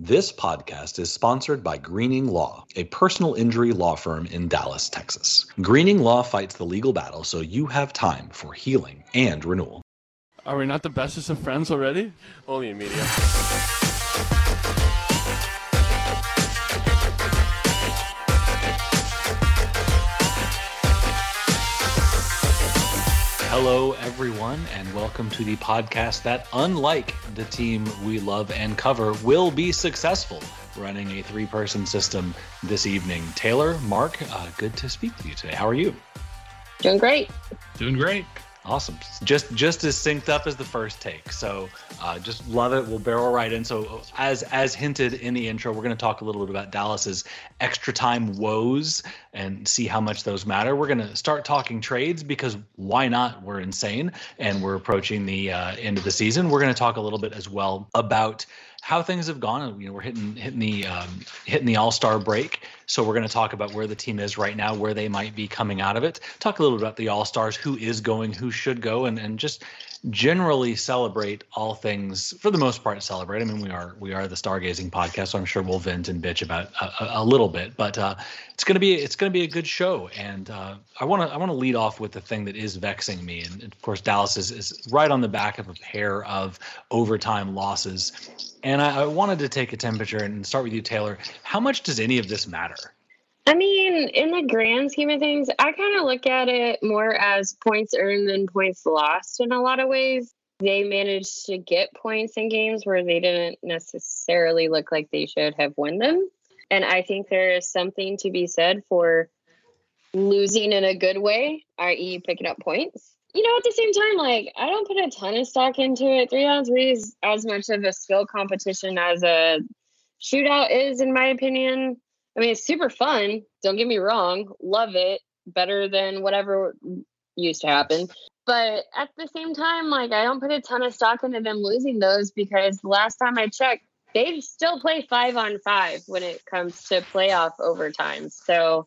This podcast is sponsored by Greening Law, a personal injury law firm in Dallas, Texas. Greening Law fights the legal battle so you have time for healing and renewal. Are we not the bestest of friends already? Only in media. Everyone, and welcome to the podcast that, unlike the team we love and cover, will be successful running a three person system this evening. Taylor, Mark, uh, good to speak to you today. How are you? Doing great. Doing great. Awesome. Just just as synced up as the first take. So uh, just love it. We'll barrel right in. So as as hinted in the intro, we're going to talk a little bit about Dallas's extra time woes and see how much those matter. We're going to start talking trades because why not? We're insane and we're approaching the uh, end of the season. We're going to talk a little bit as well about how things have gone. You know, we're hitting hitting the um, hitting the All Star break, so we're going to talk about where the team is right now, where they might be coming out of it. Talk a little bit about the All Stars, who is going, who should go, and and just generally celebrate all things for the most part celebrate. I mean we are we are the stargazing podcast so i'm sure we'll vent and bitch about a, a little bit but uh, it's to be it's to be a good show and uh, i want to i want to lead off with the thing that is vexing me and of course dallas is, is right on the back of a pair of overtime losses and I, I wanted to take a temperature and start with you taylor. How much does any of this matter I mean, in the grand scheme of things, I kind of look at it more as points earned than points lost in a lot of ways. They managed to get points in games where they didn't necessarily look like they should have won them. And I think there is something to be said for losing in a good way, i.e., picking up points. You know, at the same time, like I don't put a ton of stock into it. Three on three is as much of a skill competition as a shootout is, in my opinion. I mean, it's super fun. Don't get me wrong. Love it. Better than whatever used to happen. But at the same time, like, I don't put a ton of stock into them losing those because last time I checked, they still play five on five when it comes to playoff overtime. So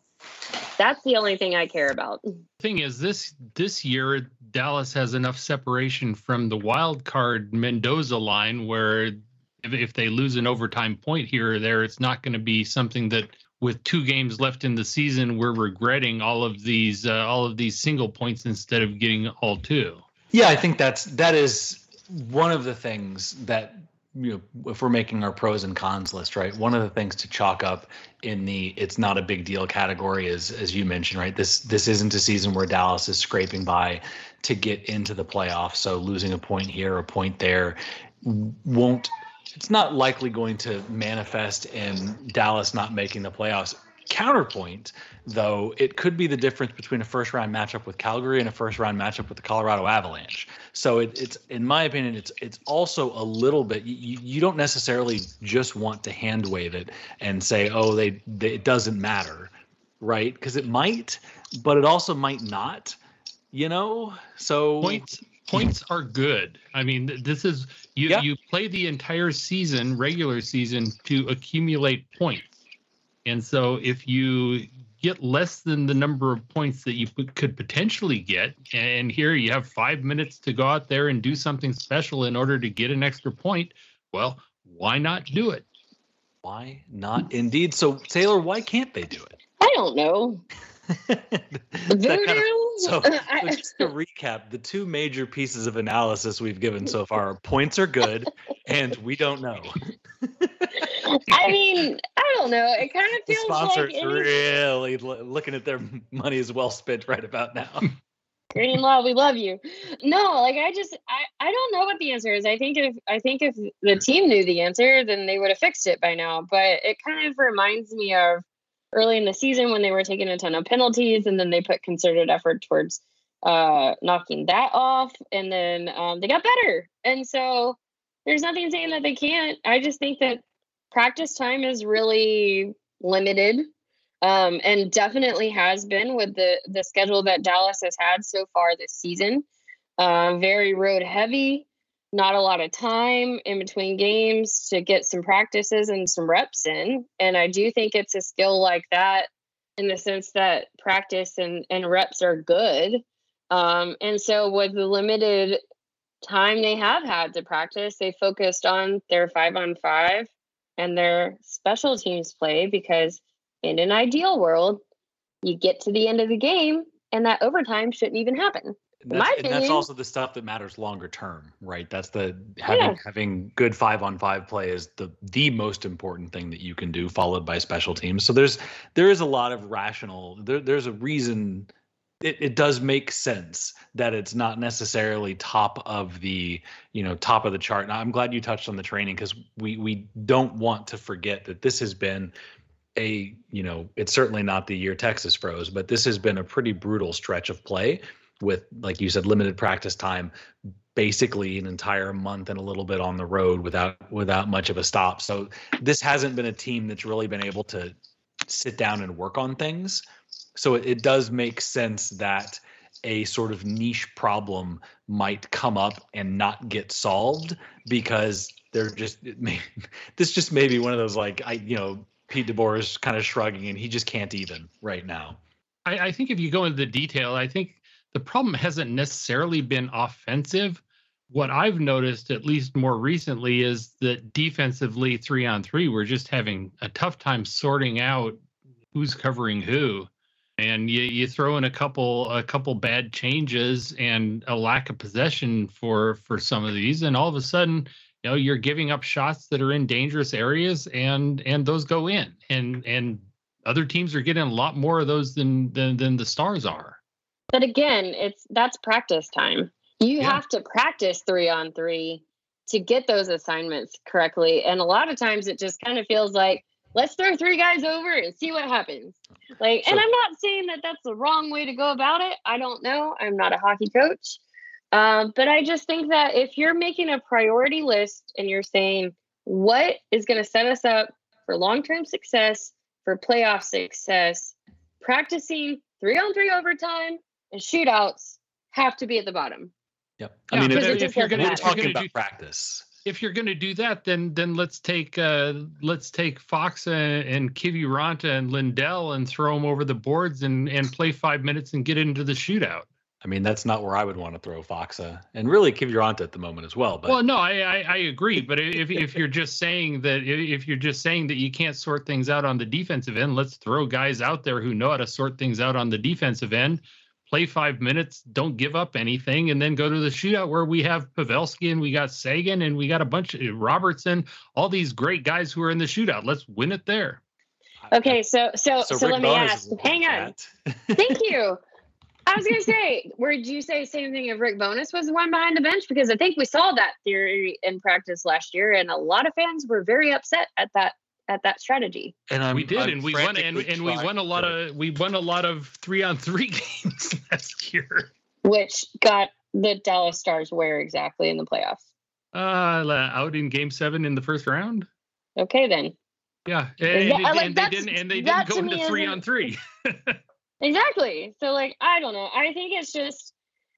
that's the only thing I care about. Thing is, this this year Dallas has enough separation from the wild card Mendoza line where if, if they lose an overtime point here or there, it's not going to be something that with two games left in the season, we're regretting all of these uh, all of these single points instead of getting all two. Yeah, I think that's that is one of the things that you know if we're making our pros and cons list, right? One of the things to chalk up in the it's not a big deal category is as you mentioned, right? This this isn't a season where Dallas is scraping by to get into the playoffs. So losing a point here, a point there won't it's not likely going to manifest in Dallas not making the playoffs. Counterpoint, though, it could be the difference between a first round matchup with Calgary and a first round matchup with the Colorado Avalanche. So it, it's, in my opinion, it's it's also a little bit. You, you don't necessarily just want to hand wave it and say, oh, they, they it doesn't matter, right? Because it might, but it also might not. You know, so points points are good. I mean, this is you yeah. you play the entire season, regular season, to accumulate points. And so if you get less than the number of points that you could potentially get, and here you have five minutes to go out there and do something special in order to get an extra point, well, why not do it? Why not indeed? So, Taylor, why can't they do it? I don't know. kind of, so, just to recap, the two major pieces of analysis we've given so far are points are good and we don't know. I mean, I don't know. It kind of feels the sponsors like really looking at their money is well spent right about now. Green Law, we love you. No, like I just I, I don't know what the answer is. I think if I think if the team knew the answer, then they would have fixed it by now. But it kind of reminds me of early in the season when they were taking a ton of penalties, and then they put concerted effort towards uh, knocking that off, and then um, they got better. And so there's nothing saying that they can't. I just think that practice time is really limited, um, and definitely has been with the the schedule that Dallas has had so far this season. Uh, very road heavy not a lot of time in between games to get some practices and some reps in. And I do think it's a skill like that in the sense that practice and, and reps are good. Um, and so, with the limited time they have had to practice, they focused on their five on five and their special teams play because in an ideal world, you get to the end of the game and that overtime shouldn't even happen. And that's, and that's, also the stuff that matters longer term, right? That's the having yeah. having good five on five play is the the most important thing that you can do, followed by special teams. So there's there is a lot of rational. There, there's a reason. It, it does make sense that it's not necessarily top of the you know top of the chart. Now I'm glad you touched on the training because we we don't want to forget that this has been a you know it's certainly not the year Texas froze, but this has been a pretty brutal stretch of play with like you said limited practice time basically an entire month and a little bit on the road without without much of a stop so this hasn't been a team that's really been able to sit down and work on things so it, it does make sense that a sort of niche problem might come up and not get solved because they're just may, this just may be one of those like I you know Pete DeBoer is kind of shrugging and he just can't even right now. I, I think if you go into the detail, I think the problem hasn't necessarily been offensive. What I've noticed, at least more recently, is that defensively, three on three, we're just having a tough time sorting out who's covering who. And you, you throw in a couple a couple bad changes and a lack of possession for for some of these, and all of a sudden, you know, you're giving up shots that are in dangerous areas, and and those go in, and and other teams are getting a lot more of those than than than the Stars are. But again, it's that's practice time. You yeah. have to practice three on three to get those assignments correctly. And a lot of times it just kind of feels like, let's throw three guys over and see what happens. Like, so, and I'm not saying that that's the wrong way to go about it. I don't know. I'm not a hockey coach. Um, but I just think that if you're making a priority list and you're saying, what is going to set us up for long term success, for playoff success, practicing three on three overtime and shootouts have to be at the bottom. Yep. I mean, if, if, you're going to talk about do, practice, if you're going to do that, then then let's take uh, let's take Faksa and, and Kiviranta and Lindell and throw them over the boards and and play five minutes and get into the shootout. I mean, that's not where I would want to throw Faksa and really Kiviranta at the moment as well. But well, no, I, I, I agree. But if if you're just saying that if you're just saying that you can't sort things out on the defensive end, let's throw guys out there who know how to sort things out on the defensive end play five minutes, don't give up anything, and then go to the shootout where we have Pavelski and we got Seguin and we got a bunch of Robertson, all these great guys who are in the shootout. Let's win it there. Okay, so so so, so let me ask. Hang on. Thank you. I was gonna say, where did you say the same thing if Rick Bowness was the one behind the bench? Because I think we saw that theory in practice last year, and a lot of fans were very upset at that at that strategy. And I'm, we did, I'm and we won, and, and we won a lot of we won a lot of three on three games last year, which got the Dallas Stars where exactly in the playoffs? Uh, out in Game Seven in the first round. Okay, then. Yeah, and, that, and, like, and they didn't, and they didn't go into three on three. exactly. So, like, I don't know. I think it's just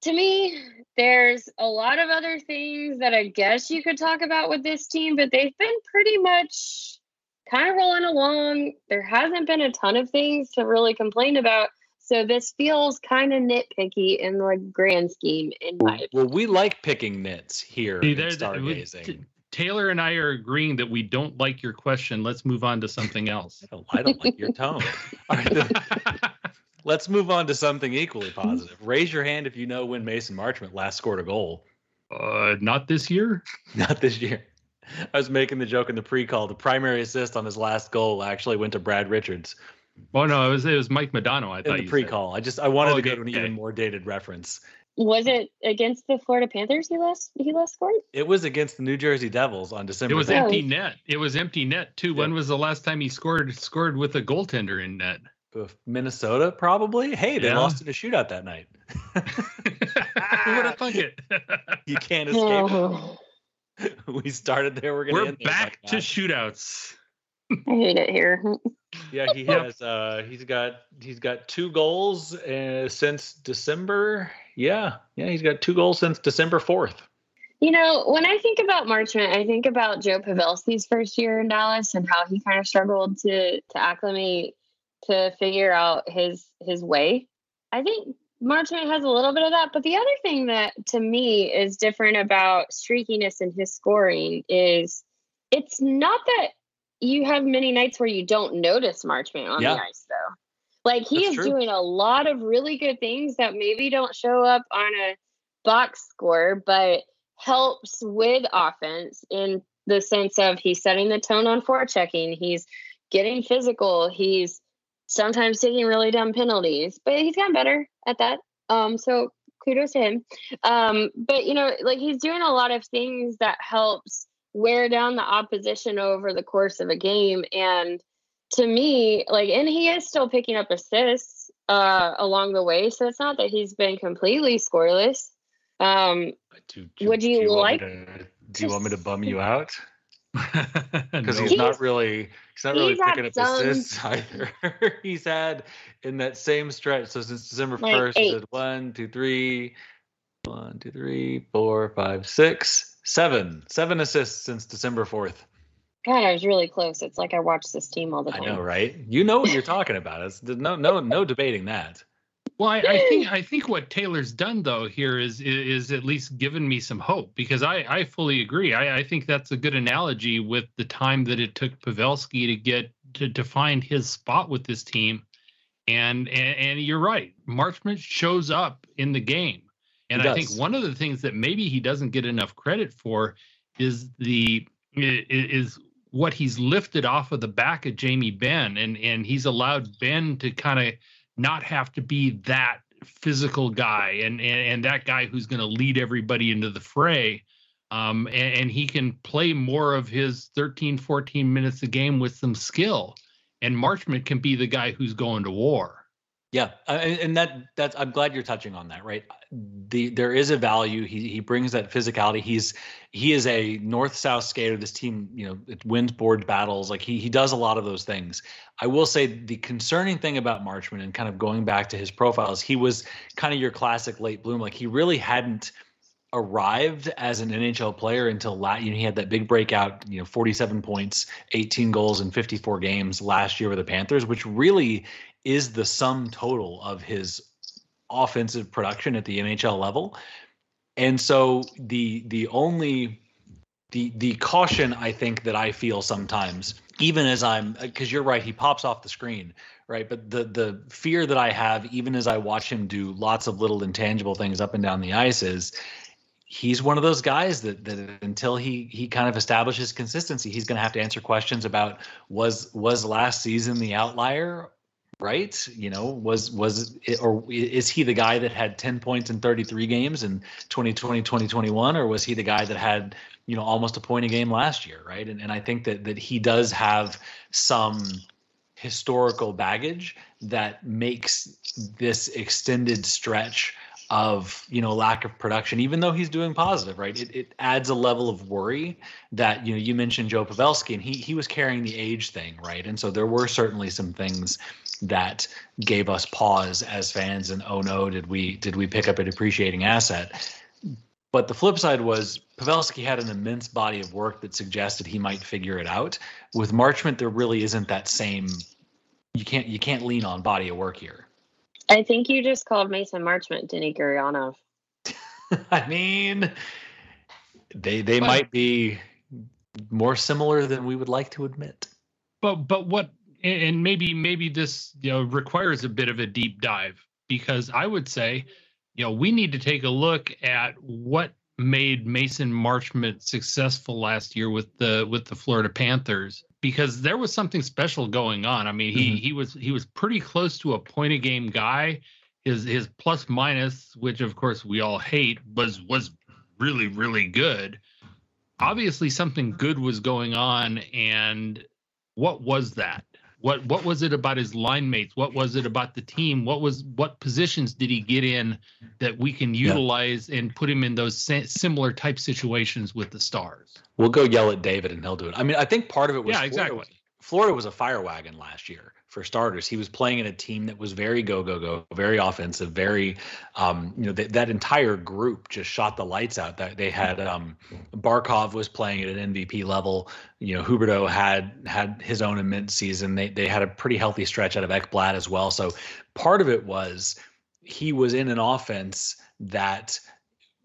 to me, there's a lot of other things that I guess you could talk about with this team, but they've been pretty much kind of rolling along. There hasn't been a ton of things to really complain about. So this feels kind of nitpicky in the grand scheme, in my opinion. Well, we like picking nits here See, stargazing. Taylor and I are agreeing that we don't like your question. Let's move on to something else. I, don't, I don't like your tone. All right, let's move on to something equally positive. Raise your hand if you know when Mason Marchment last scored a goal. Uh, not this year. Not this year. I was making the joke in the pre-call. The primary assist on his last goal actually went to Brad Richards. Oh no, it was it was Mike Modano. I thought in the pre-call. Said. I just I wanted oh, to go to an even more dated reference. Was it against the Florida Panthers he last he last scored? It was against the New Jersey Devils on December. It was 3rd. empty net. It was empty net too. Yeah. When was the last time he scored scored with a goaltender in net? Uh, Minnesota, probably. Hey, they yeah. lost in a shootout that night. Who would have thunk it? you can't escape. Oh. we started there. We're gonna. We're back to shootouts. I hate it here. yeah, he has. Uh, he's got. He's got two goals uh, since December. Yeah, yeah, he's got two goals since December fourth. You know, when I think about Marchment, I think about Joe Pavelski's first year in Dallas and how he kind of struggled to to acclimate to figure out his his way. I think Marchment has a little bit of that. But the other thing that to me is different about streakiness in his scoring is it's not that you have many nights where you don't notice Marchment on yeah. the ice, though. Like he That's is true. doing a lot of really good things that maybe don't show up on a box score, but helps with offense in the sense of he's setting the tone on forechecking. He's getting physical. He's sometimes taking really dumb penalties, but he's gotten better at that. Um, so kudos to him. Um, but you know, like he's doing a lot of things that helps wear down the opposition over the course of a game. And to me, like, and he is still picking up assists uh, along the way. So it's not that he's been completely scoreless. Um, do, do, would you, do you like? To, do you want me to bum you out? Because he's, he's, not really he's not really picking up some, assists either. he's had in that same stretch. So since December first, like he said one, two, three, one, two, three, four, five, six, seven, seven assists since December fourth. God, I was really close. It's like I watch this team all the time. I know, right? You know what you're talking about. It's no, no, no debating that. Well, I, I, think I think what Taylor's done though here is is at least given me some hope because I I fully agree. I, I think that's a good analogy with the time that it took Pavelski to get to, to find his spot with this team, and and, and you're right. Marchment shows up in the game, and I think one of the things that maybe he doesn't get enough credit for is the is what he's lifted off of the back of Jamie Benn, and and he's allowed Benn to kind of not have to be that physical guy and and, and that guy who's going to lead everybody into the fray. Um, and, and, he can play more of his 13 14 minutes a game with some skill. And marchment can be the guy who's going to war yeah, uh, and that that's I'm glad you're touching on that, right? The there is a value. He he brings that physicality. He's he is a north south skater. This team, you know, it wins board battles. Like he he does a lot of those things. I will say the concerning thing about Marchment and kind of going back to his profiles, he was kind of your classic late bloom. Like he really hadn't arrived as an NHL player until last. You know, he had that big breakout. You know, 47 points, 18 goals in 54 games last year with the Panthers, which really is the sum total of his offensive production at the NHL level. And so the the only the the caution I think that I feel sometimes, even as I'm because you're right, he pops off the screen, right? But the the fear that I have, even as I watch him do lots of little intangible things up and down the ice, is he's one of those guys that that until he he kind of establishes consistency, he's going to have to answer questions about was was last season the outlier right? You know, was was it, or is he the guy that had 10 points in 33 games in 2020 2021 or was he the guy that had, you know, almost a point a game last year, right? And and I think that that he does have some historical baggage that makes this extended stretch of you know lack of production even though he's doing positive right it, it adds a level of worry that you know you mentioned joe pavelski and he he was carrying the age thing right and so there were certainly some things that gave us pause as fans and oh no did we did we pick up a depreciating asset but the flip side was Pavelski had an immense body of work that suggested he might figure it out. With Marchment, there really isn't that same. You can't you can't lean on body of work here. I think you just called Mason Marchment Denny Gurianov. I mean, they they might be more similar than we would like to admit. But but what and maybe maybe this you know requires a bit of a deep dive because I would say, you know, we need to take a look at what made Mason Marchment successful last year with the with the Florida Panthers because there was something special going on. I mean, he mm-hmm. he was he was pretty close to a point a game guy. His his plus minus, which of course we all hate, was was really really good. Obviously, something good was going on, and what was that? What what was it about his line mates? What was it about the team? What was what positions did he get in that we can utilize yeah. and put him in those similar type situations with the stars? We'll go yell at David and he'll do it. I mean, I think part of it was yeah, exactly. Florida was, Florida was a fire wagon last year for starters. He was playing in a team that was very go go go, very offensive, very um, you know th- that entire group just shot the lights out. That they had um, Barkov was playing at an MVP level. You know, Huberdeau had had his own immense season. They they had a pretty healthy stretch out of Ekblad as well. So part of it was he was in an offense that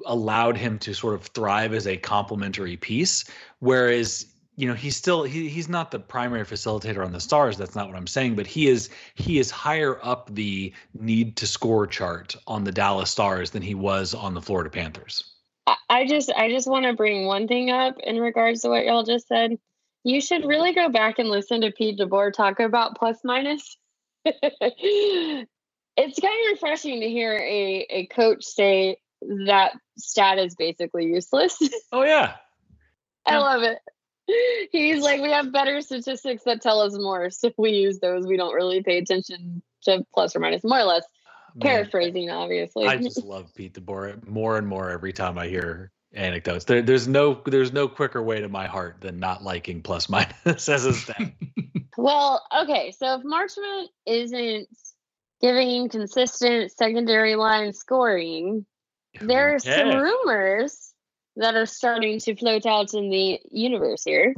allowed him to sort of thrive as a complementary piece, whereas you know he's still he, he's not the primary facilitator on the stars that's not what i'm saying but he is he is higher up the need to score chart on the dallas stars than he was on the florida panthers. I just i just want to bring one thing up in regards to what y'all just said. You should really go back and listen to pete deboer talk about plus minus. It's kind of refreshing to hear a, a coach say that stat is basically useless. Oh yeah. I love it. He's like, we have better statistics that tell us more. So if we use those, we don't really pay attention to plus or minus, more or less. Man, Paraphrasing, obviously. I just love Pete DeBoer more and more every time I hear anecdotes. There, there's no there's no quicker way to my heart than not liking plus minus as a stat. well, okay, so if Marchment isn't giving consistent secondary line scoring, there are some rumors that are starting to float out in the universe here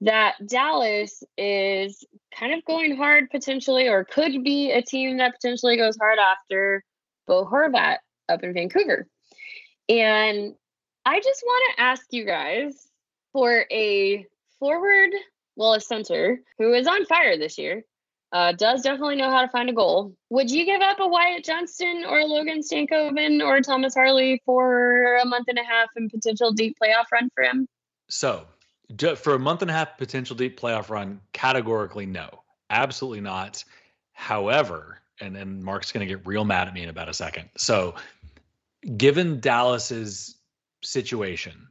that Dallas is kind of going hard potentially, or could be a team that potentially goes hard after Bo Horvat up in Vancouver. And I just want to ask you guys for a forward, well, a center who is on fire this year uh, does definitely know how to find a goal. Would you give up a Wyatt Johnston or a Logan Stankoven or Thomas Harley for a month and a half and potential deep playoff run for him? So, for a month and a half potential deep playoff run, categorically no, absolutely not. However, and then Mark's going to get real mad at me in about a second. So, given Dallas's situation,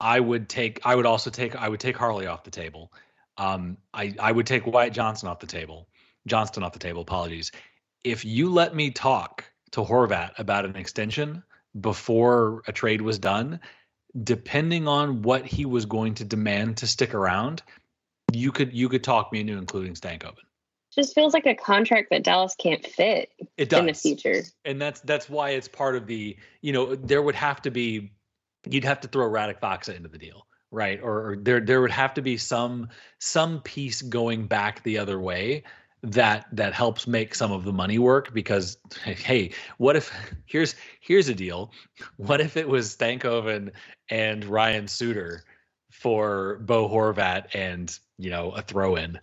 I would take. I would also take. I would take Harley off the table. Um, I I would take Wyatt Johnston off the table. Johnston off the table. Apologies. If you let me talk to Horvat about an extension before a trade was done, depending on what he was going to demand to stick around, you could you could talk me into including Stankoven. Just feels like a contract that Dallas can't fit it does. in the future. And that's that's why it's part of the, you know, there would have to be you'd have to throw Radek Faksa into the deal right or, or, there there would have to be some some piece going back the other way that that helps make some of the money work because hey what if here's here's a deal. What if it was Stankoven and Ryan Suter for Bo Horvat and you know a throw in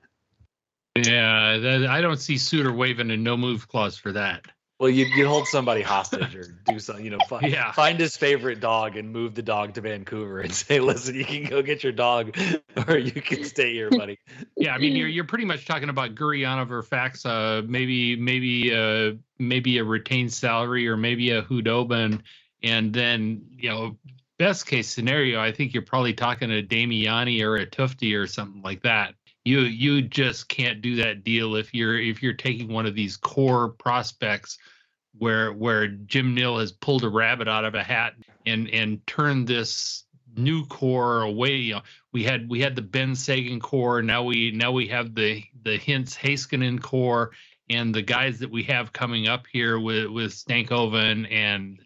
yeah I don't see Suter waiving a no move clause for that well, you you hold somebody hostage or do something, you know, find, yeah. find his favorite dog and move the dog to Vancouver and say, listen, you can go get your dog or you can stay here, buddy. Yeah, I mean, you're you're pretty much talking about Gurianov or Faksa, maybe maybe uh maybe a retained salary or maybe a Khudobin, and then you know, best case scenario, I think you're probably talking to Damiani or a Tufte or something like that you you just can't do that deal if you're if you're taking one of these core prospects where where Jim Nill has pulled a rabbit out of a hat and and turned this new core away. You know, we had we had the Benn Seguin core. Now we now we have the the Hintz Heiskanen core and the guys that we have coming up here with with Stankoven and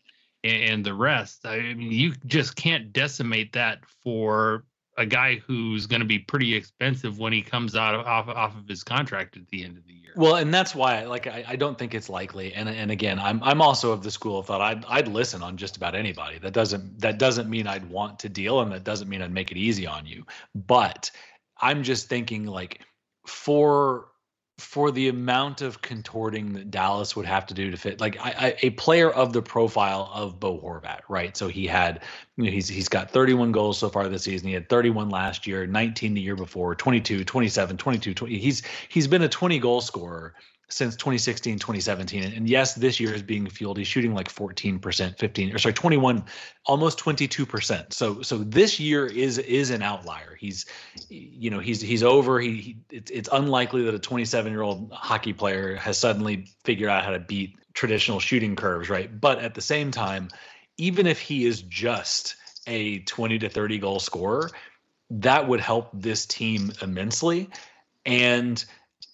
and the rest. I mean, you just can't decimate that for a guy who's going to be pretty expensive when he comes out of, off off of his contract at the end of the year. Well, and that's why, like, I, I don't think it's likely. And and again, I'm I'm also of the school of thought I'd I'd listen on just about anybody. That doesn't that doesn't mean I'd want to deal, and that doesn't mean I'd make it easy on you. But I'm just thinking like for for the amount of contorting that Dallas would have to do to fit, like I, I, a player of the profile of Bo Horvat, right? So he had, you know, he's he's got 31 goals so far this season. He had 31 last year, 19 the year before, 22, 27, 22, 20. He's he's been a 20 goal scorer since 2016 2017 and yes this year is being fueled. He's shooting like 14% 15 or sorry 21 almost 22% so so this year is is an outlier. He's you know he's he's over. He, he it's, it's unlikely that a 27 year old hockey player has suddenly figured out how to beat traditional shooting curves right? But at the same time even if he is just a 20 to 30 goal scorer that would help this team immensely. And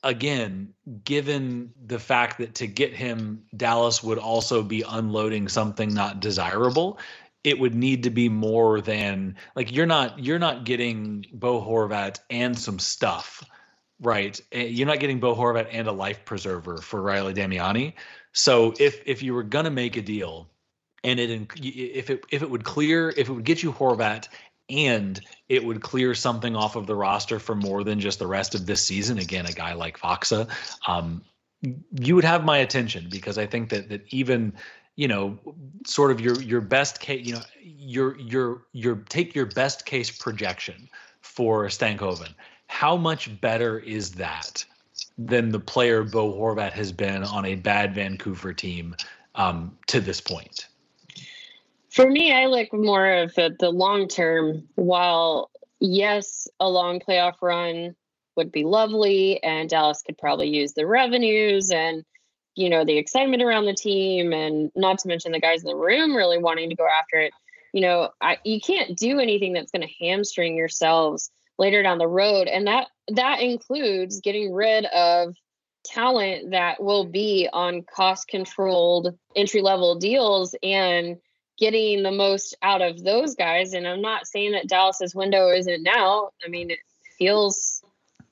again, given the fact that to get him, Dallas would also be unloading something not desirable. It would need to be more than like you're not you're not getting Bo Horvat and some stuff, right? You're not getting Bo Horvat and a life preserver for Riley Damiani. So if if you were gonna make a deal, and it if it if it would clear if it would get you Horvat and it would clear something off of the roster for more than just the rest of this season. Again, a guy like Faksa, um, you would have my attention because I think that that even you know sort of your your best case you know your your your take your best case projection for Stankoven. How much better is that than the player Bo Horvat has been on a bad Vancouver team um, to this point? For me, I look more of the, the long term. While yes, a long playoff run would be lovely, and Dallas could probably use the revenues and you know the excitement around the team, and not to mention the guys in the room really wanting to go after it. You know, I, you can't do anything that's going to hamstring yourselves later down the road, and that that includes getting rid of talent that will be on cost controlled entry level deals and getting the most out of those guys. And I'm not saying that Dallas's window isn't now. I mean, it feels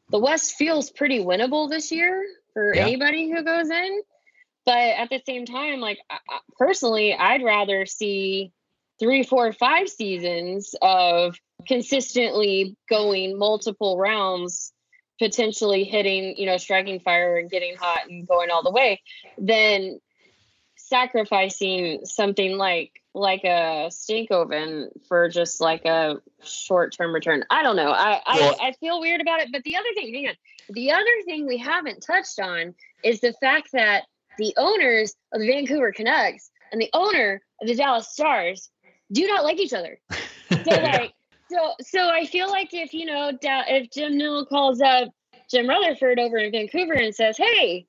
the West feels pretty winnable this year for yeah. anybody who goes in. But at the same time, like personally, I'd rather see three, four, five seasons of consistently going multiple rounds, potentially hitting, you know, striking fire and getting hot and going all the way, than sacrificing something like like a Stankoven for just like a short term return. I don't know. I, I I feel weird about it. But the other thing, hang on. The other thing we haven't touched on is the fact that the owners of the Vancouver Canucks and the owner of the Dallas Stars do not like each other. So like so so I feel like if you know if Jim Nill calls up Jim Rutherford over in Vancouver and says, "Hey,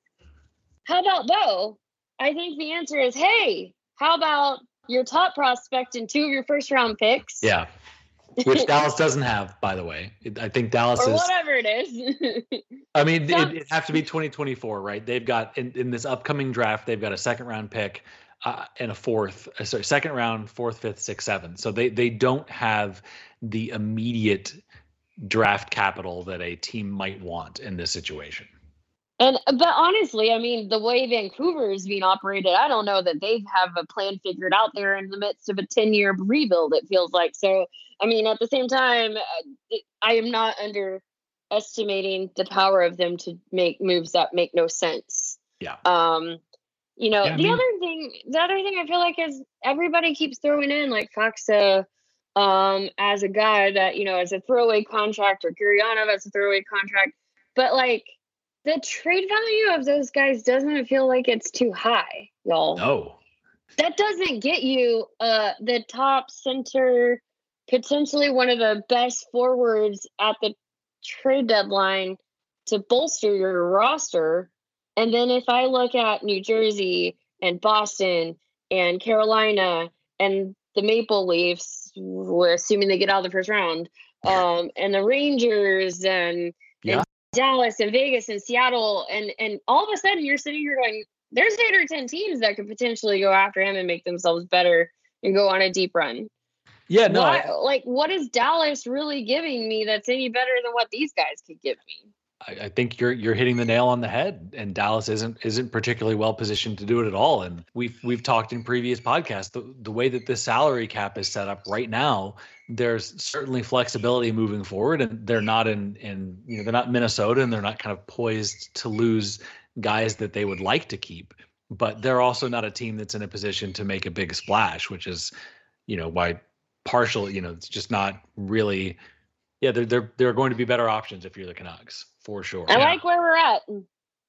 how about Bo?" I think the answer is, "Hey, how about your top prospect and two of your first round picks. Yeah. Which Dallas doesn't have, by the way. I think Dallas or is whatever it is. I mean, it, it have to be 2024, right? They've got in, in this upcoming draft, they've got a second round pick uh, and a fourth, uh, sorry, second round, fourth, fifth, sixth, seventh. So they they don't have the immediate draft capital that a team might want in this situation. And but honestly, I mean, the way Vancouver is being operated, I don't know that they have a plan figured out there in the midst of a 10-year rebuild it feels like. So, I mean, at the same time, uh, I am not underestimating the power of them to make moves that make no sense. Yeah. Um you know, yeah, the mean, other thing, the other thing I feel like is everybody keeps throwing in like Faksa um as a guy that, you know, as a throwaway contract or Gurianov as a throwaway contract. But like the trade value of those guys doesn't feel like it's too high, y'all. No. That doesn't get you uh the top center, potentially one of the best forwards at the trade deadline to bolster your roster. And then if I look at New Jersey and Boston and Carolina and the Maple Leafs, we're assuming they get out of the first round, um, and the Rangers and, yeah. and Dallas and Vegas and Seattle, and and all of a sudden you're sitting here going, there's eight or ten teams that could potentially go after him and make themselves better and go on a deep run. Yeah, no. I, like, what is Dallas really giving me that's any better than what these guys could give me? I, I, think you're you're hitting the nail on the head, and Dallas isn't isn't particularly well positioned to do it at all. And we've we've talked in previous podcasts the the way that the salary cap is set up right now. There's certainly flexibility moving forward, and they're not in in you know they're not Minnesota, and they're not kind of poised to lose guys that they would like to keep. But they're also not a team that's in a position to make a big splash, which is you know why partial you know it's just not really yeah there there there are going to be better options if you're the Canucks for sure. I yeah. like where we're at.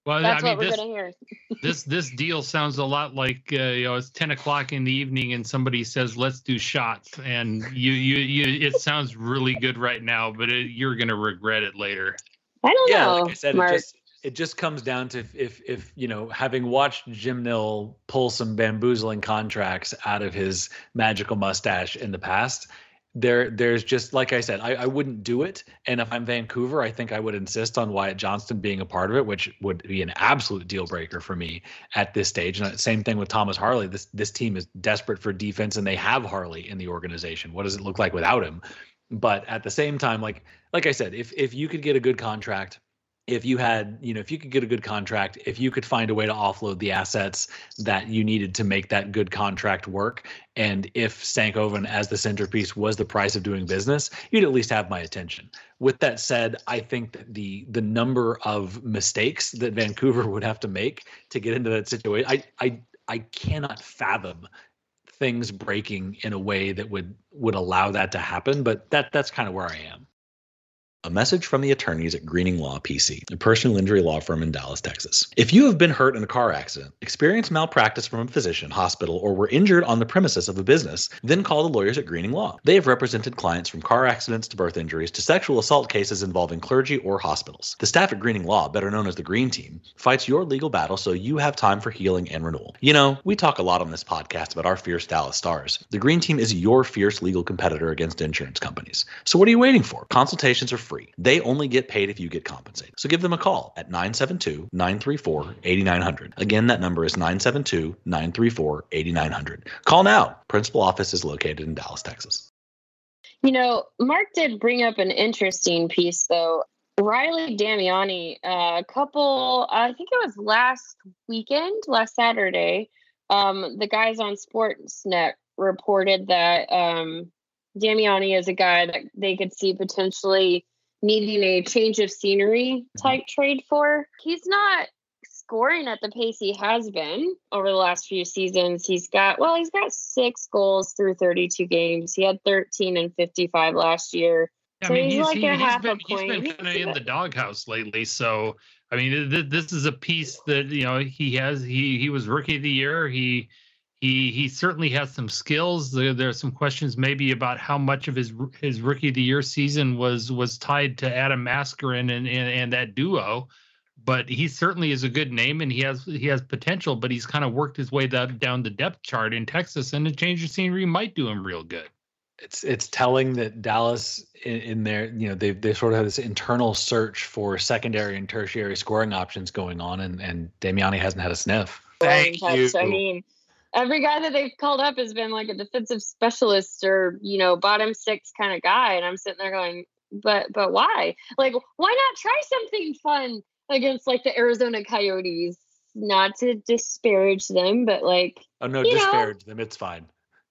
Well, That's I mean, what we're this, gonna hear. this this deal sounds a lot like uh, you know it's ten o'clock in the evening and somebody says let's do shots and you you you it sounds really good right now but it, you're gonna regret it later. I don't yeah, know. Like I said, it just it just comes down to if, if if you know having watched Jim Nill pull some bamboozling contracts out of his magical mustache in the past, there there's just like I said, I, I wouldn't do it. And if I'm Vancouver, I think I would insist on Wyatt Johnston being a part of it, which would be an absolute deal breaker for me at this stage. And same thing with Thomas Harley. This this team is desperate for defense, and they have Harley in the organization. What does it look like without him? But at the same time, like like I said, if if you could get a good contract if you had, you know, if you could get a good contract, if you could find a way to offload the assets that you needed to make that good contract work, and if Stankoven as the centerpiece was the price of doing business, you'd at least have my attention. With that said, I think that the the number of mistakes that Vancouver would have to make to get into that situation, I I I cannot fathom things breaking in a way that would would allow that to happen. But that that's kind of where I am. A message from the attorneys at Greening Law PC, a personal injury law firm in Dallas, Texas. If you have been hurt in a car accident, experienced malpractice from a physician, hospital, or were injured on the premises of a business, then call the lawyers at Greening Law. They have represented clients from car accidents to birth injuries to sexual assault cases involving clergy or hospitals. The staff at Greening Law, better known as the Green Team, fights your legal battle so you have time for healing and renewal. You know, we talk a lot on this podcast about our fierce Dallas stars. The Green Team is your fierce legal competitor against insurance companies. So what are you waiting for? Consultations are free. They only get paid if you get compensated. So give them a call at 972 934 8900. Again, that number is 972 934 8900. Call now. Principal office is located in Dallas, Texas. You know, Mark did bring up an interesting piece, though. Riley Damiani, uh, a couple, I think it was last weekend, last Saturday, um, the guys on Sportsnet reported that um, Damiani is a guy that they could see potentially needing a change of scenery mm-hmm. type trade for. He's not scoring at the pace he has been over the last few seasons. He's got, well, he's got six goals through 32 games. He had 13 and 55 last year. I so mean, he's, he's like he, a half been, a point. He's been kind of in the doghouse lately. So, I mean, th- this is a piece that, you know, he has, he, he was rookie of the year. He, he he certainly has some skills. There, there, are some questions maybe about how much of his his rookie of the year season was was tied to Adam Mascherin and, and and that duo. But he certainly is a good name and he has he has potential. But he's kind of worked his way that, down the depth chart in Texas, and a change of scenery might do him real good. It's it's telling that Dallas in, in their you know they they sort of have this internal search for secondary and tertiary scoring options going on, and and Damiani hasn't had a sniff. Thank you. I mean every guy that they've called up has been like a defensive specialist or you know bottom six kind of guy and i'm sitting there going but but why? Like why not try something fun against like the arizona coyotes? Not to disparage them but like oh no disparage know, them it's fine.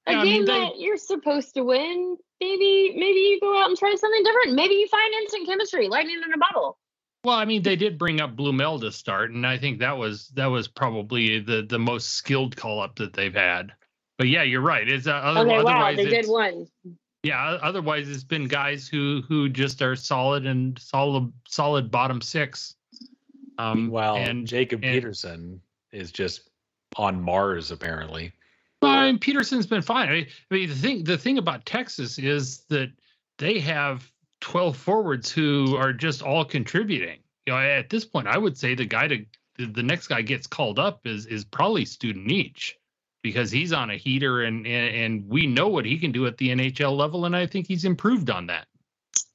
a yeah, game I mean, they, that you're supposed to win maybe maybe you go out and try something different. Maybe you find instant chemistry lightning in a bottle well, I mean, they did bring up Blumel to start, and I think that was that was probably the the most skilled call up that they've had. But yeah, you're right. It's uh, other, okay, wow, they did one. Yeah, otherwise it's been guys who who just are solid and solid solid bottom six. Um, well, and Jacob and, Peterson is just on Mars apparently. Well, I mean, Peterson's been fine. I mean, the thing the thing about Texas is that they have 12 forwards who are just all contributing. You know, at this point, I would say the guy to the next guy gets called up is is probably Studenic because he's on a heater and, and and we know what he can do at the NHL level, and I think he's improved on that.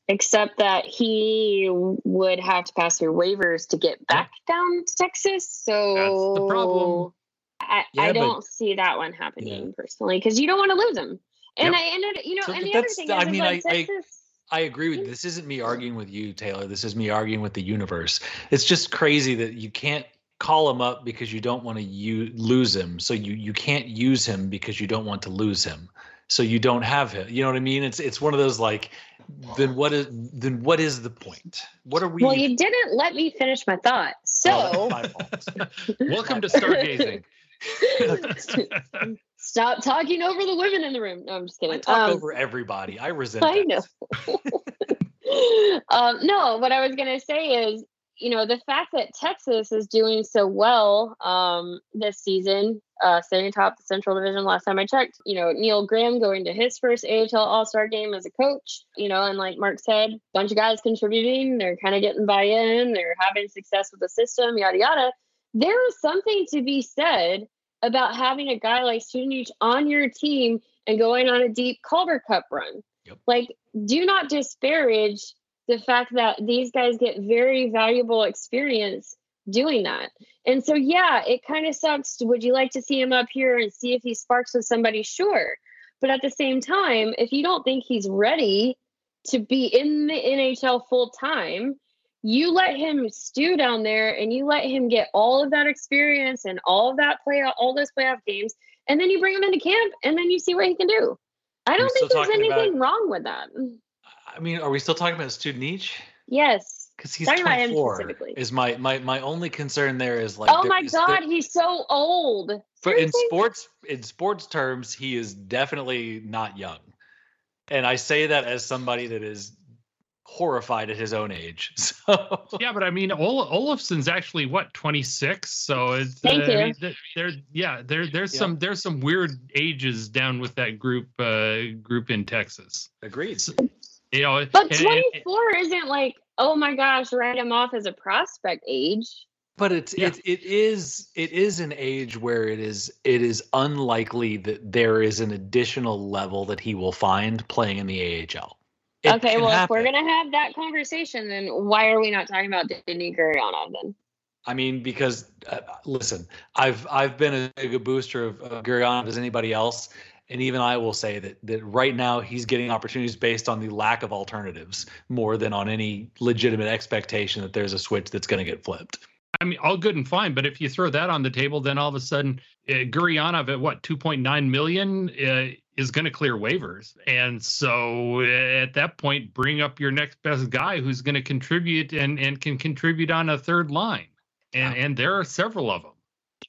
Except that he would have to pass through waivers to get back down to Texas. So that's the problem. I, yeah, I don't but, see that one happening yeah. personally because you don't want to lose him. And yep. I ended, you know, so and the other thing is, I mean, I, Texas, I, I agree with this. Isn't me arguing with you, Taylor. This is me arguing with the universe. It's just crazy that you can't call him up because you don't want to u- lose him. So you you can't use him because you don't want to lose him. So you don't have him. You know what I mean? It's it's one of those like then what is then what is the point? What are we Well, you didn't let me finish my thought. Oh, so oh, Welcome to stargazing. Stop talking over the women in the room. No, I'm just kidding. I talk um, over everybody. I resent. I know. um, no, what I was gonna say is, you know, the fact that Texas is doing so well um, this season, uh, staying atop the Central Division. Last time I checked, you know, Neil Graham going to his first AHL All Star game as a coach. You know, and like Mark said, a bunch of guys contributing. They're kind of getting buy in. They're having success with the system. Yada yada. There is something to be said about having a guy like Studenic on your team and going on a deep Calder Cup run. Yep. Like, do not disparage the fact that these guys get very valuable experience doing that. And so, yeah, it kind of sucks. Would you like to see him up here and see if he sparks with somebody? Sure. But at the same time, if you don't think he's ready to be in the NHL full time, you let him stew down there and you let him get all of that experience and all of that play all those playoff games and then you bring him into camp and then you see what he can do. I don't think there's anything about, wrong with that. I mean are we still talking about Studnicka yes. Because he's talking 24 is my my my only concern there is like oh my god he's so old. For in sports in sports terms he is definitely not young. And i say that as somebody that is horrified at his own age. So yeah, but I mean, Ol- Olofsson's actually what 26. So it's Thank uh, you. I mean, there, yeah, there, there's yeah. some there's some weird ages down with that group uh, group in Texas. Agreed. So, you know, but 24 and, isn't like oh my gosh, write him off as a prospect age. But it's yeah. it, it is it is an age where it is it is unlikely that there is an additional level that he will find playing in the AHL. It okay, well, happen. if we're gonna have that conversation, then why are we not talking about Denis Gurianov then? I mean, because uh, listen, I've I've been as big a booster of, of Gurianov as anybody else, and even I will say that that right now he's getting opportunities based on the lack of alternatives more than on any legitimate expectation that there's a switch that's going to get flipped. I mean, all good and fine, but if you throw that on the table, then all of a sudden, uh, Gurianov at what 2.9 million uh, is going to clear waivers, and so uh, at that point, bring up your next best guy who's going to contribute and and can contribute on a third line, and and there are several of them.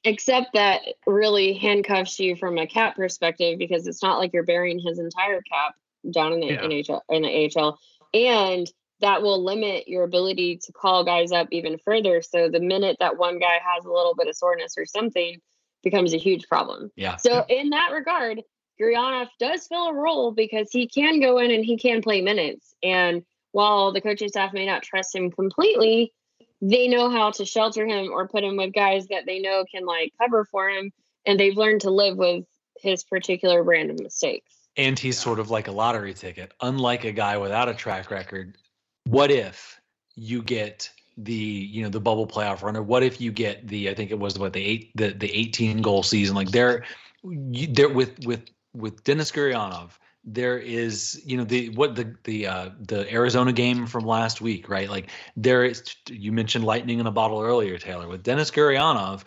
Except that really handcuffs you from a cap perspective because it's not like you're burying his entire cap down in the yeah. NHL in the AHL, and that will limit your ability to call guys up even further. So the minute that one guy has a little bit of soreness or something becomes a huge problem. Yeah. So in that regard, Gurianov does fill a role because he can go in and he can play minutes. And while the coaching staff may not trust him completely, they know how to shelter him or put him with guys that they know can like cover for him. And they've learned to live with his particular brand of mistakes. And he's sort of like a lottery ticket. Unlike a guy without a track record, what if you get the you know the bubble playoff runner? What if you get the I think it was what the eight the the 18 goal season? Like there, there with with with Denis Gurianov, there is you know the what the the uh the Arizona game from last week, right? Like there is you mentioned lightning in a bottle earlier, Taylor. With Denis Gurianov,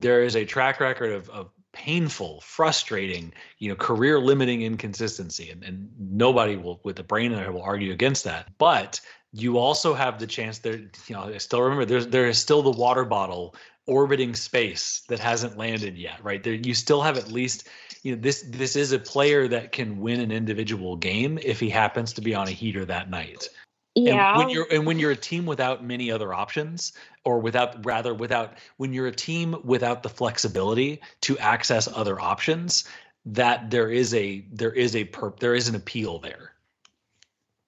there is a track record of of painful, frustrating, you know, career limiting inconsistency. And, and nobody will, with the brain in there, will argue against that. But you also have the chance there, you know, I still remember there's there is still the water bottle orbiting space that hasn't landed yet, right? There you still have at least, you know, this this is a player that can win an individual game if he happens to be on a heater that night. Yeah. And when you're and when you're a team without many other options, or without rather without when you're a team without the flexibility to access other options, that there is a there is a perp there is an appeal there.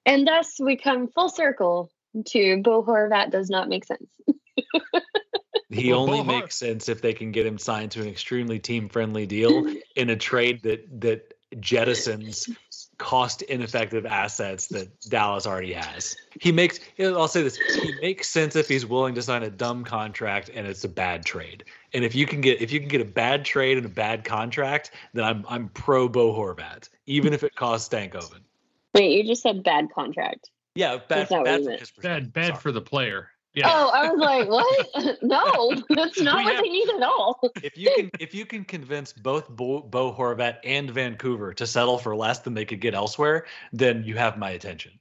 And thus we come full circle to Bo Horvat does not make sense. he only makes sense if they can get him signed to an extremely team friendly deal in a trade that that jettisons cost ineffective assets that Dallas already has. He makes I'll say this, he makes sense if he's willing to sign a dumb contract and it's a bad trade. And if you can get if you can get a bad trade and a bad contract, then I'm I'm pro Bo Horvat, even if it costs Stankoven. Wait, you just said bad contract. Yeah, bad bad, bad, bad for the player. Yeah. Oh, I was like, what? no, that's not what have, they need at all. if you can, if you can convince both Bo, Bo Horvat and Vancouver to settle for less than they could get elsewhere, then you have my attention.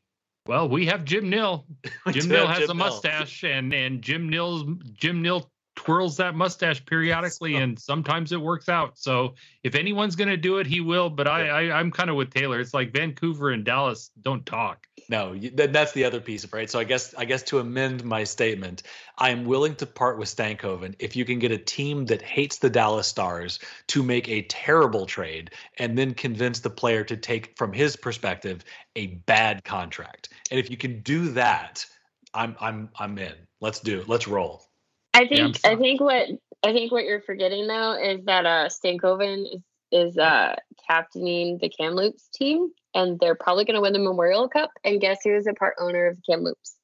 Well, we have Jim Nill. Jim Nill has Jim a mustache, Nill. and and Jim Nill's Jim Nill twirls that mustache periodically, and sometimes it works out. So if anyone's going to do it, he will. But I, I I'm kind of with Taylor. It's like Vancouver and Dallas don't talk. No, then that's the other piece of right. So I guess I guess to amend my statement, I am willing to part with Stankoven if you can get a team that hates the Dallas Stars to make a terrible trade and then convince the player to take from his perspective a bad contract. And if you can do that, I'm I'm I'm in. Let's do it. Let's roll. I think yeah, I think what I think what you're forgetting though is that uh Stankoven is is uh captaining the Kamloops team and they're probably going to win the Memorial Cup and guess who is a part owner of Kamloops?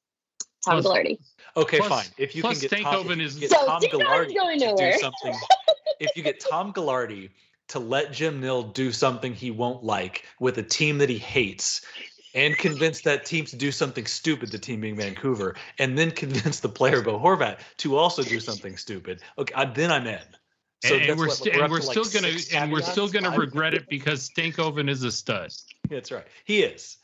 Tom plus, Gaglardi. Okay, plus, fine. If you can get Tom, is get so Tom Gaglardi to do something, if you get Tom Gaglardi to let Jim Nill do something he won't like with a team that he hates, and convince that team to do something stupid, the team being Vancouver, and then convince the player Bo Horvat to also do something stupid. Okay, I, then I'm in. So and, and we're, st- we're, and we're still like gonna and we're still gonna regret it because Stankoven is a stud. That's right. He is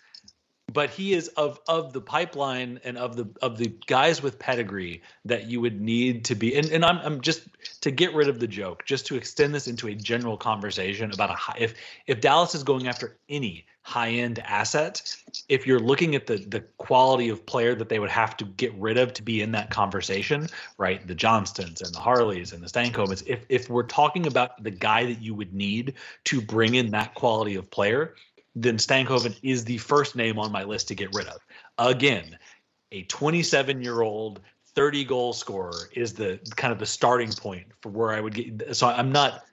but he is of of the pipeline and of the of the guys with pedigree that you would need to be and, and I'm, I'm just to get rid of the joke just to extend this into a general conversation about a high if if dallas is going after any high end asset if you're looking at the the quality of player that they would have to get rid of to be in that conversation right the johnstons and the harleys and the stankovens if if we're talking about the guy that you would need to bring in that quality of player then Stankoven is the first name on my list to get rid of. Again, a 27 year old 30 goal scorer is the kind of the starting point for where I would get. So I'm not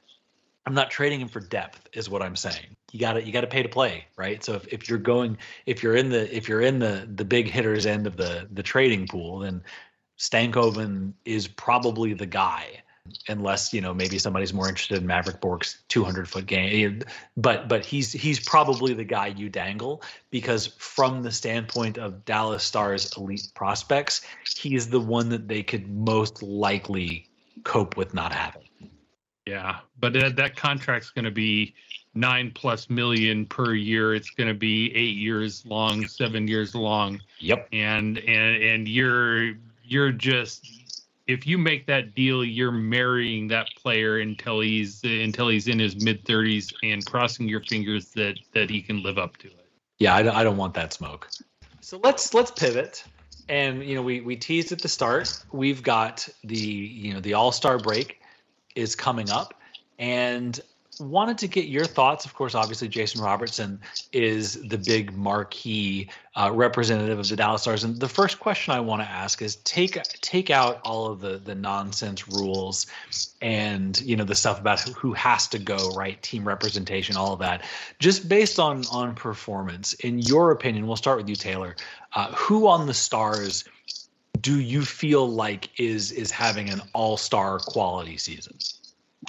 I'm not trading him for depth is what I'm saying. You got to you got to pay to play, right? So if, if you're going if you're in the if you're in the the big hitters end of the the trading pool, then Stankoven is probably the guy unless you know maybe somebody's more interested in Mavrik Bourque's 200 foot game. But but he's he's probably the guy you dangle because from the standpoint of Dallas Stars elite prospects, he's the one that they could most likely cope with not having. Yeah, but that, that contract's going to be nine plus million per year. It's going to be eight years long, seven years long. Yep. And and and you're you're just if you make that deal, you're marrying that player until he's until he's in his mid 30s and crossing your fingers that that he can live up to it. Yeah, I, I don't want that smoke. So let's let's pivot. And you know, we we teased at the start. We've got the you know the All Star break is coming up, and wanted to get your thoughts. Of course, obviously, Jason Robertson is the big marquee uh, representative of the Dallas Stars. And the first question I want to ask is take take out all of the the nonsense rules and you know the stuff about who has to go, right? Team representation, all of that. Just based on on performance, in your opinion, we'll start with you, Taylor. Uh, who on the Stars? Do you feel like is is having an all star quality season?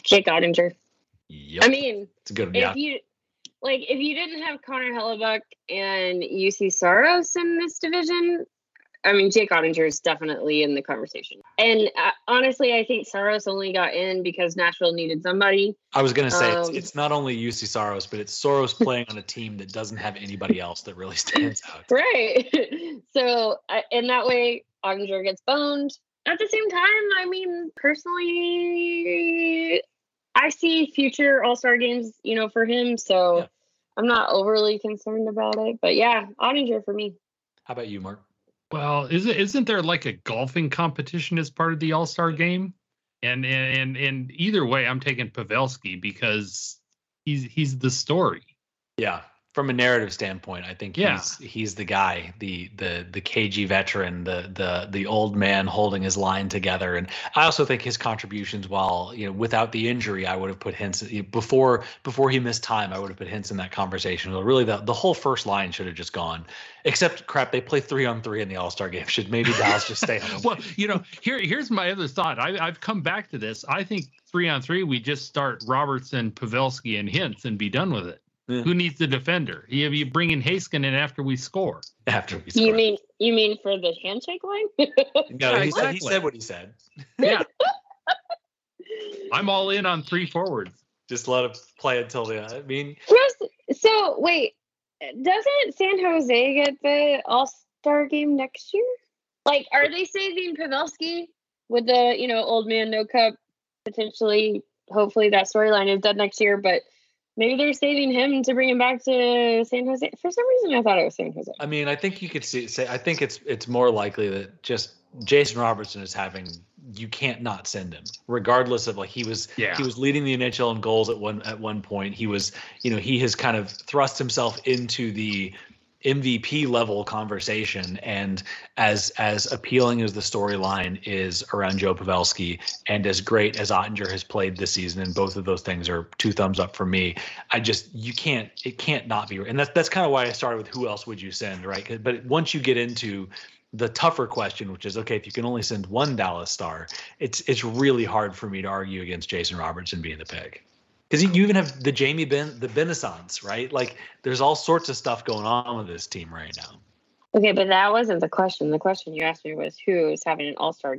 Jake Oettinger. Yep. I mean, it's a good. If yeah. you like, if you didn't have Connor Hellebuyck and Juuse Saros in this division, I mean, Jake Oettinger is definitely in the conversation. And uh, honestly, I think Saros only got in because Nashville needed somebody. I was going to say um, it's, it's, not only Juuse Saros, but it's Saros playing on a team that doesn't have anybody else that really stands out. Right. so, uh, in that way, Oettinger gets boned. At the same time, I mean, personally, I see future All Star games, you know, for him. So yeah. I'm not overly concerned about it. But yeah, Oettinger for me. How about you, Mark? Well, isn't isn't there like a golfing competition as part of the All Star game? And and and either way, I'm taking Pavelski because he's he's the story. Yeah, from a narrative standpoint, I think yeah. he's he's the guy, the the the KG veteran, the the the old man holding his line together. And I also think his contributions, while you know, without the injury, I would have put Hintz before before he missed time. I would have put Hintz in that conversation. But really, the the whole first line should have just gone. Except crap, they play three on three in the All Star game. Should maybe Dallas just stay home? well, you know, here here's my other thought. I, I've come back to this. I think three on three, we just start Robertson, Pavelski, and Hintz and be done with it. Yeah. Who needs the defender? You, you bring in Heiskanen after we score. After we score. You mean you mean for the handshake line? no, yeah, he, exactly. said, he said what he said. Yeah. I'm all in on three forwards. Just let him play until the. I mean. So wait, doesn't San Jose get the All Star game next year? Like, are they saving Pavelski with the you know old man no cup potentially? Hopefully that storyline is done next year, but Maybe they're saving him to bring him back to San Jose. For some reason, I thought it was San Jose. I mean, I think you could see, say. I think it's it's more likely that just Jason Robertson is having. You can't not send him, regardless of like he was. Yeah. He was leading the NHL in goals at one at one point. He was, you know, he has kind of thrust himself into the MVP level conversation. And as as appealing as the storyline is around Joe Pavelski, and as great as Oettinger has played this season, and both of those things are two thumbs up for me. I just you can't it can't not be, and that's that's kind of why I started with who else would you send, right? But once you get into the tougher question, which is okay, if you can only send one Dallas star, it's it's really hard for me to argue against Jason Robertson being the pick. Because you even have the Jamie Benn the Benassans, right? Like there's all sorts of stuff going on with this team right now. Okay, but that wasn't the question. The question you asked me was who is having an All Star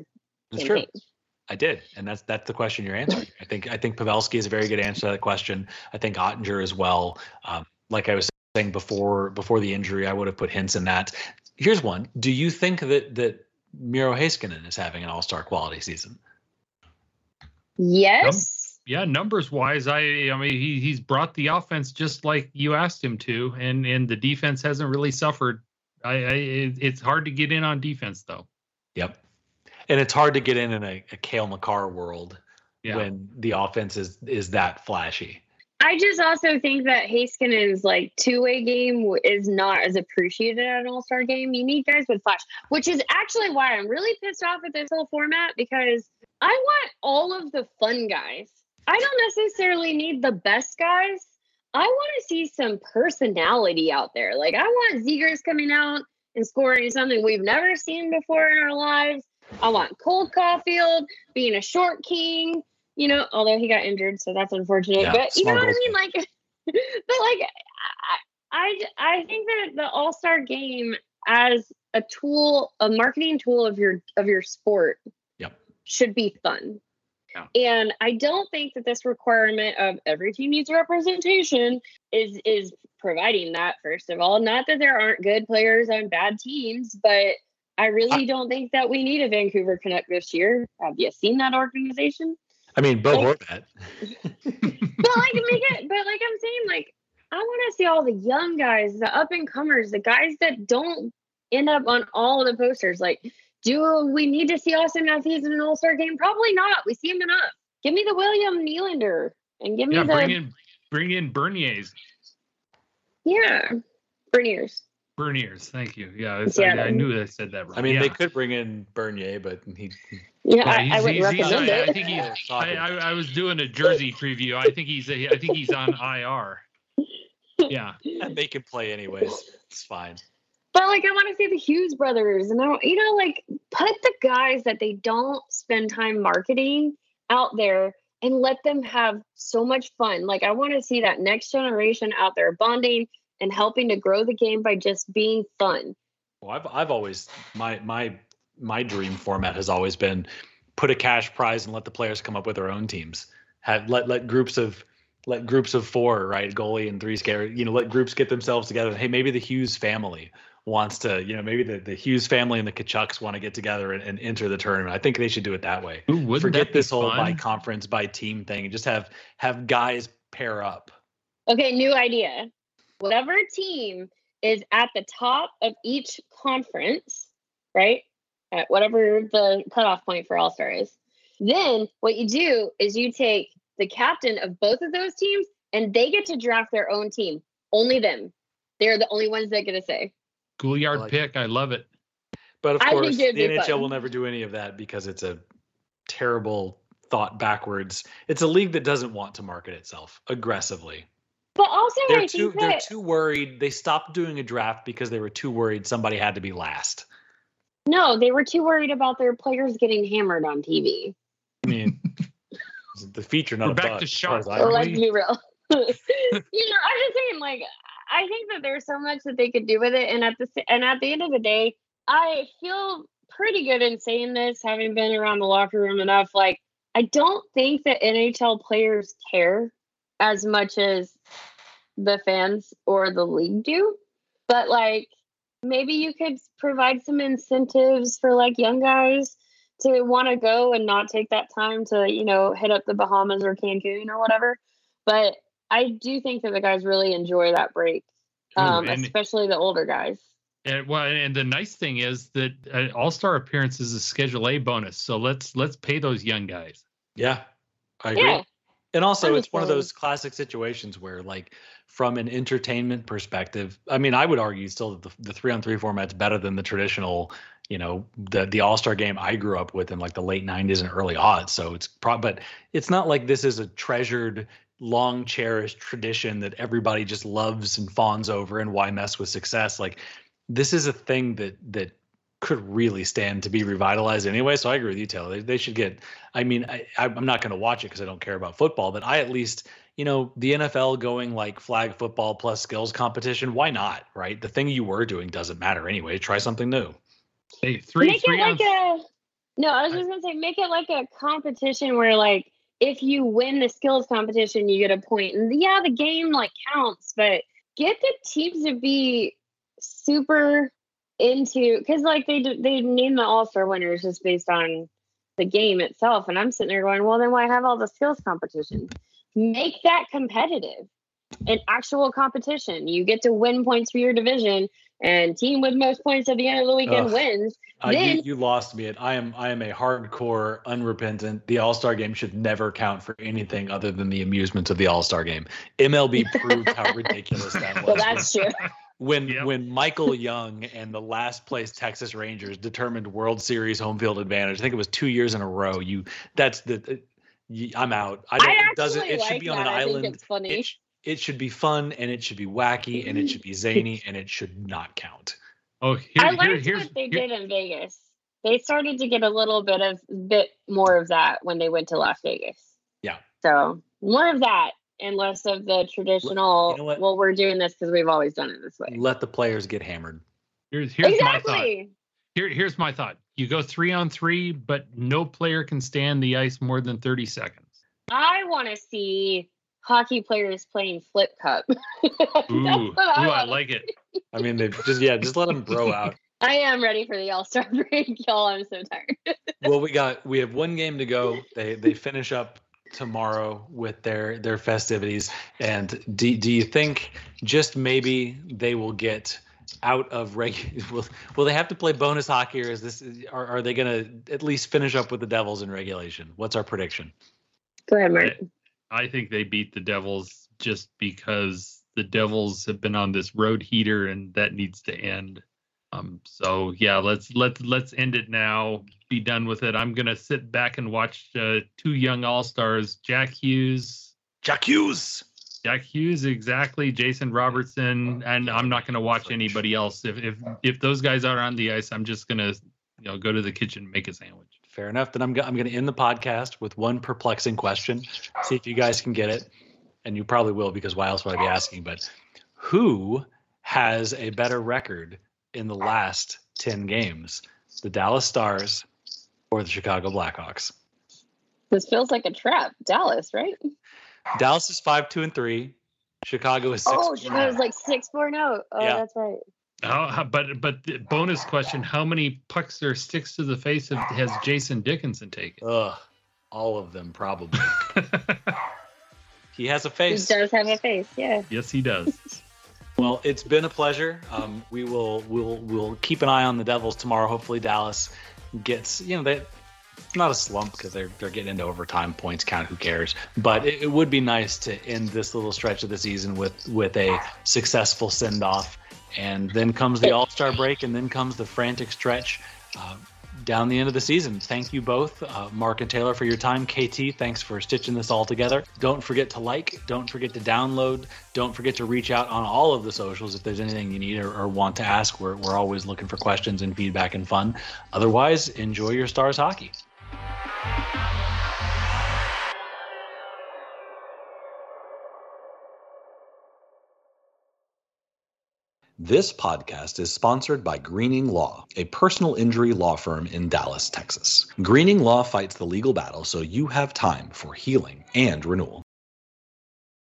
campaign. True. I did, and that's that's the question you're answering. I think I think Pavelski is a very good answer to that question. I think Oettinger as well. Um, like I was saying before before the injury, I would have put Hintz in that. Here's one: Do you think that that Miro Heiskanen is having an All Star quality season? Yes. Um, yeah, numbers wise, I I mean he he's brought the offense just like you asked him to, and and the defense hasn't really suffered. I, I it's hard to get in on defense though. Yep and it's hard to get in in a, a Cale Makar world yeah. when the offense is is that flashy. I just also think that Heiskanen's like two way game is not as appreciated at an All Star game. You need guys with flash, which is actually why I'm really pissed off at this whole format because I want all of the fun guys. I don't necessarily need the best guys. I want to see some personality out there. Like I want Zegras coming out and scoring something we've never seen before in our lives. I want Cole Caufield being a short king, you know, although he got injured, so that's unfortunate. Yeah, but you know what I mean? Like, but like, I, I, I think that the All Star game as a tool, a marketing tool of your of your sport, yep. should be fun. Yeah. And I don't think that this requirement of every team needs representation is is providing that. First of all, not that there aren't good players on bad teams, but I really don't think that we need a Vancouver Canuck this year. Have you seen that organization? I mean, Bo like, Horvat. but like, make it. But like I'm saying, like I want to see all the young guys, the up and comers, the guys that don't end up on all the posters. Like, do we need to see Auston Matthews in an All Star game? Probably not. We see him enough. Give me the William Nylander and give me yeah, the bring in bring in Bernier's. Yeah, Bernier's. Berniers, thank you. Yeah, yeah I, I, knew I said that wrong. I mean, yeah. they could bring in Bernier, but he. Yeah, I, I would recommend it. I think he's. I, I, was doing a jersey preview. I think he's. A, I think he's on IR. Yeah. and they can play anyways. It's fine. But like, I want to see the Hughes brothers, and I, you know, like put the guys that they don't spend time marketing out there and let them have so much fun. Like, I want to see that next generation out there bonding and helping to grow the game by just being fun. Well, I've I've always my my my dream format has always been put a cash prize and let the players come up with their own teams. Have let let groups of let groups of four, right, goalie and three scare, you know, let groups get themselves together. Hey, maybe the Hughes family wants to, you know, maybe the, the Hughes family and the Tkachuks want to get together and, and, enter the tournament. I think they should do it that way. Ooh, Forget this whole by conference, by team thing, and just have have guys pair up. Okay, new idea whatever team is at the top of each conference, right? At whatever the cutoff point for All Star is. Then what you do is you take the captain of both of those teams and they get to draft their own team. Only them. They're the only ones that get a say. Schoolyard like pick. It. I love it. But of I course, the NHL fun. will never do any of that because it's a terrible thought backwards. It's a league that doesn't want to market itself aggressively. But also, they're I too that... they're too worried. They stopped doing a draft because they were too worried somebody had to be last. No, they were too worried about their players getting hammered on TV. I mean, the feature not we're back to shots. Let's be real. you know, I'm just saying, like, I think that there's so much that they could do with it, and at the and at the end of the day, I feel pretty good in saying this, having been around the locker room enough. Like, I don't think that NHL players care as much as the fans or the league do. But like maybe you could provide some incentives for like young guys to want to go and not take that time to, you know, hit up the Bahamas or Cancun or whatever. But I do think that the guys really enjoy that break, um, especially the older guys. And well, and the nice thing is that uh, All Star appearance is a Schedule A bonus, so let's let's pay those young guys. Yeah, I agree. Yeah. And also, it's one of those classic situations where, like, from an entertainment perspective, I mean, I would argue still that the, the three on three format's better than the traditional, you know, the the All Star game I grew up with in like the late '90s and early aughts. So it's pro, but it's not like this is a treasured, long cherished tradition that everybody just loves and fawns over. And why mess with success? Like, this is a thing that that could really stand to be revitalized anyway. So I agree with you, Taylor. They, they should get. I mean, I, I'm not going to watch it because I don't care about football, but I at least you know, the NFL going like flag football plus skills competition, why not? Right? The thing you were doing doesn't matter anyway. Try something new. Hey, three, make three it like a no. I was just gonna say, make it like a competition where like if you win the skills competition, you get a point. And yeah, the game like counts, but get the teams to be super into because like they they name the all star winners just based on the game itself, and I'm sitting there going, well, then why have all the skills competition? Make that competitive, an actual competition. You get to win points for your division, and team with most points at the end of the weekend Ugh. wins. Uh, Then- you, you lost me. At I am I am a hardcore unrepentant. The All Star Game should never count for anything other than the amusement of the All Star Game. MLB proved how ridiculous that was. Well, that's true. when Yep. when Michael Young and the last place Texas Rangers determined World Series home field advantage. I think it was two years in a row. You that's the. uh, you- I'm out. I don't. I it actually doesn't. It like should be on that. an I island. think it's funny. It, sh- it should be fun and it should be wacky and it should be zany and it should not count. Oh, here, I here, liked here's what they here- did in Vegas. They started to get a little bit of bit more of that when they went to Las Vegas. Yeah. So more of that and less of the traditional. You know? Well, we're doing this because we've always done it this way. Let the players get hammered. here's here's my thought. Here, here's my thought. You go three on three, but no player can stand the ice more than 30 seconds. I want to see hockey players playing flip cup. Ooh, ooh, I, I like it. I mean, they just yeah, just let them bro out. I am ready for the All Star break, y'all. I'm so tired. well, we got we have one game to go. They they finish up tomorrow with their their festivities. And do do you think just maybe they will get out of regular? Will will they have to play bonus hockey, or is this are are they going to at least finish up with the Devils in regulation? What's our prediction? Go ahead, Mark. I think they beat the Devils just because the Devils have been on this road heater and that needs to end. Um, so yeah, let's let's let's end it now. Be done with it. I'm gonna sit back and watch uh, two young all stars, Jack Hughes, Jack Hughes. Jack Hughes exactly, Jason Robertson, and I'm not gonna watch anybody else. If if if those guys are on the ice, I'm just gonna you know go to the kitchen and make a sandwich. Fair enough. Then I'm go- I'm going to end the podcast with one perplexing question. See if you guys can get it, and you probably will because why else would I be asking? But who has a better record in the last ten games, the Dallas Stars or the Chicago Blackhawks? This feels like a trap. Dallas, right? Dallas is five two and three. Chicago is six. oh, Chicago's nine. like six four zero. Oh. oh, Yeah. that's right. How, how- but but the bonus question: How many pucks or sticks to the face of, has Jason Dickinson taken? Ugh, all of them probably. He has a face. He face. does have a face. Yeah. yes, he does. Well, it's been a pleasure. Um, we will we'll we'll keep an eye on the Devils tomorrow. Hopefully, Dallas gets you know they it's not a slump because they're they're getting into overtime points count. Who cares? But it, it would be nice to end this little stretch of the season with with a successful send off, and then comes the All Star break, and then comes the frantic stretch. Uh, down the end of the season. Thank you both, uh, Mark and Taylor, for your time. KT, thanks for stitching this all together. Don't forget to like, don't forget to download, don't forget to reach out on all of the socials if there's anything you need or, or want to ask. We're, we're always looking for questions and feedback and fun. Otherwise, enjoy your Stars hockey. This podcast is sponsored by Greening Law, a personal injury law firm in Dallas, Texas. Greening Law fights the legal battle so you have time for healing and renewal.